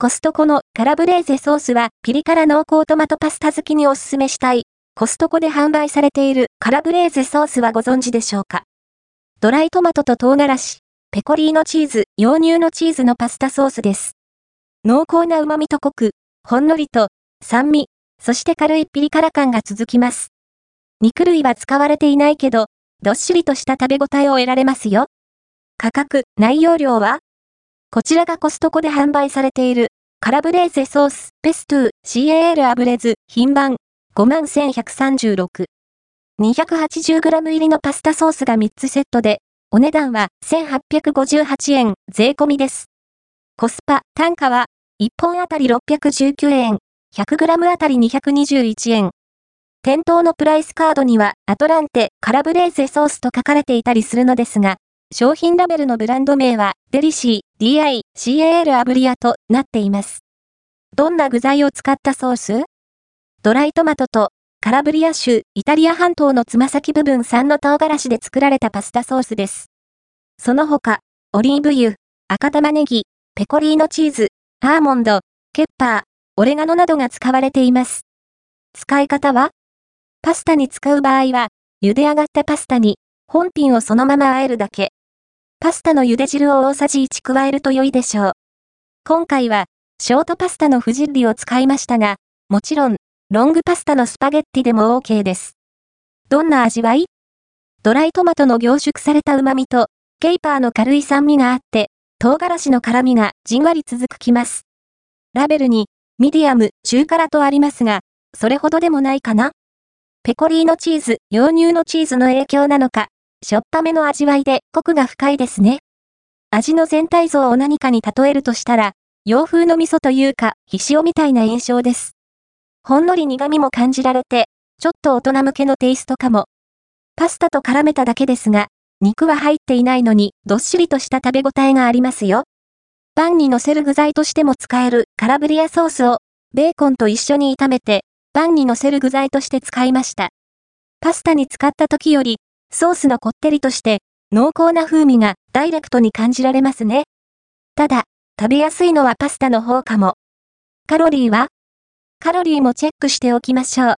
コストコのカラブレーゼソースはピリ辛濃厚トマトパスタ好きにおすすめしたい。コストコで販売されているカラブレーゼソースはご存知でしょうか？ドライトマトと唐辛子、ペコリーノチーズ、洋乳のチーズのパスタソースです。濃厚な旨味と濃く、ほんのりと酸味、そして軽いピリ辛感が続きます。肉類は使われていないけど、どっしりとした食べ応えを得られますよ。価格、内容量は？こちらがコストコで販売されている、カラブレーゼソース、ペストゥー、CAL アブレズ、品番、51136。280g 入りのパスタソースが3つセットで、お値段は1858円、税込みです。コスパ、単価は、1本あたり619円、100g あたり221円。店頭のプライスカードには、アトランテ、カラブレーゼソースと書かれていたりするのですが、商品ラベルのブランド名は、デリシー、DI、CAL アブリアとなっています。どんな具材を使ったソース？ドライトマトと、カラブリア州、イタリア半島のつま先部分産の唐辛子で作られたパスタソースです。その他、オリーブ油、赤玉ねぎ、ペコリーノチーズ、アーモンド、ケッパー、オレガノなどが使われています。使い方は？パスタに使う場合は、茹で上がったパスタに、本品をそのまま和えるだけ。パスタの茹で汁を大さじ1加えると良いでしょう。今回は、ショートパスタの不人理を使いましたが、もちろん、ロングパスタのスパゲッティでも OK です。どんな味わい？ドライトマトの凝縮された旨味と、ケイパーの軽い酸味があって、唐辛子の辛味がじんわり続くきます。ラベルに、ミディアム、中辛とありますが、それほどでもないかな？ペコリーノチーズ、洋乳のチーズの影響なのか、しょっぱめの味わいでコクが深いですね。味の全体像を何かに例えるとしたら、洋風の味噌というか、ひしおみたいな印象です。ほんのり苦味も感じられて、ちょっと大人向けのテイストかも。パスタと絡めただけですが、肉は入っていないのに、どっしりとした食べ応えがありますよ。パンに乗せる具材としても使えるカラブリアソースを、ベーコンと一緒に炒めて、パンに乗せる具材として使いました。パスタに使った時より、ソースのこってりとして、濃厚な風味がダイレクトに感じられますね。ただ、食べやすいのはパスタの方かも。カロリーは？カロリーもチェックしておきましょう。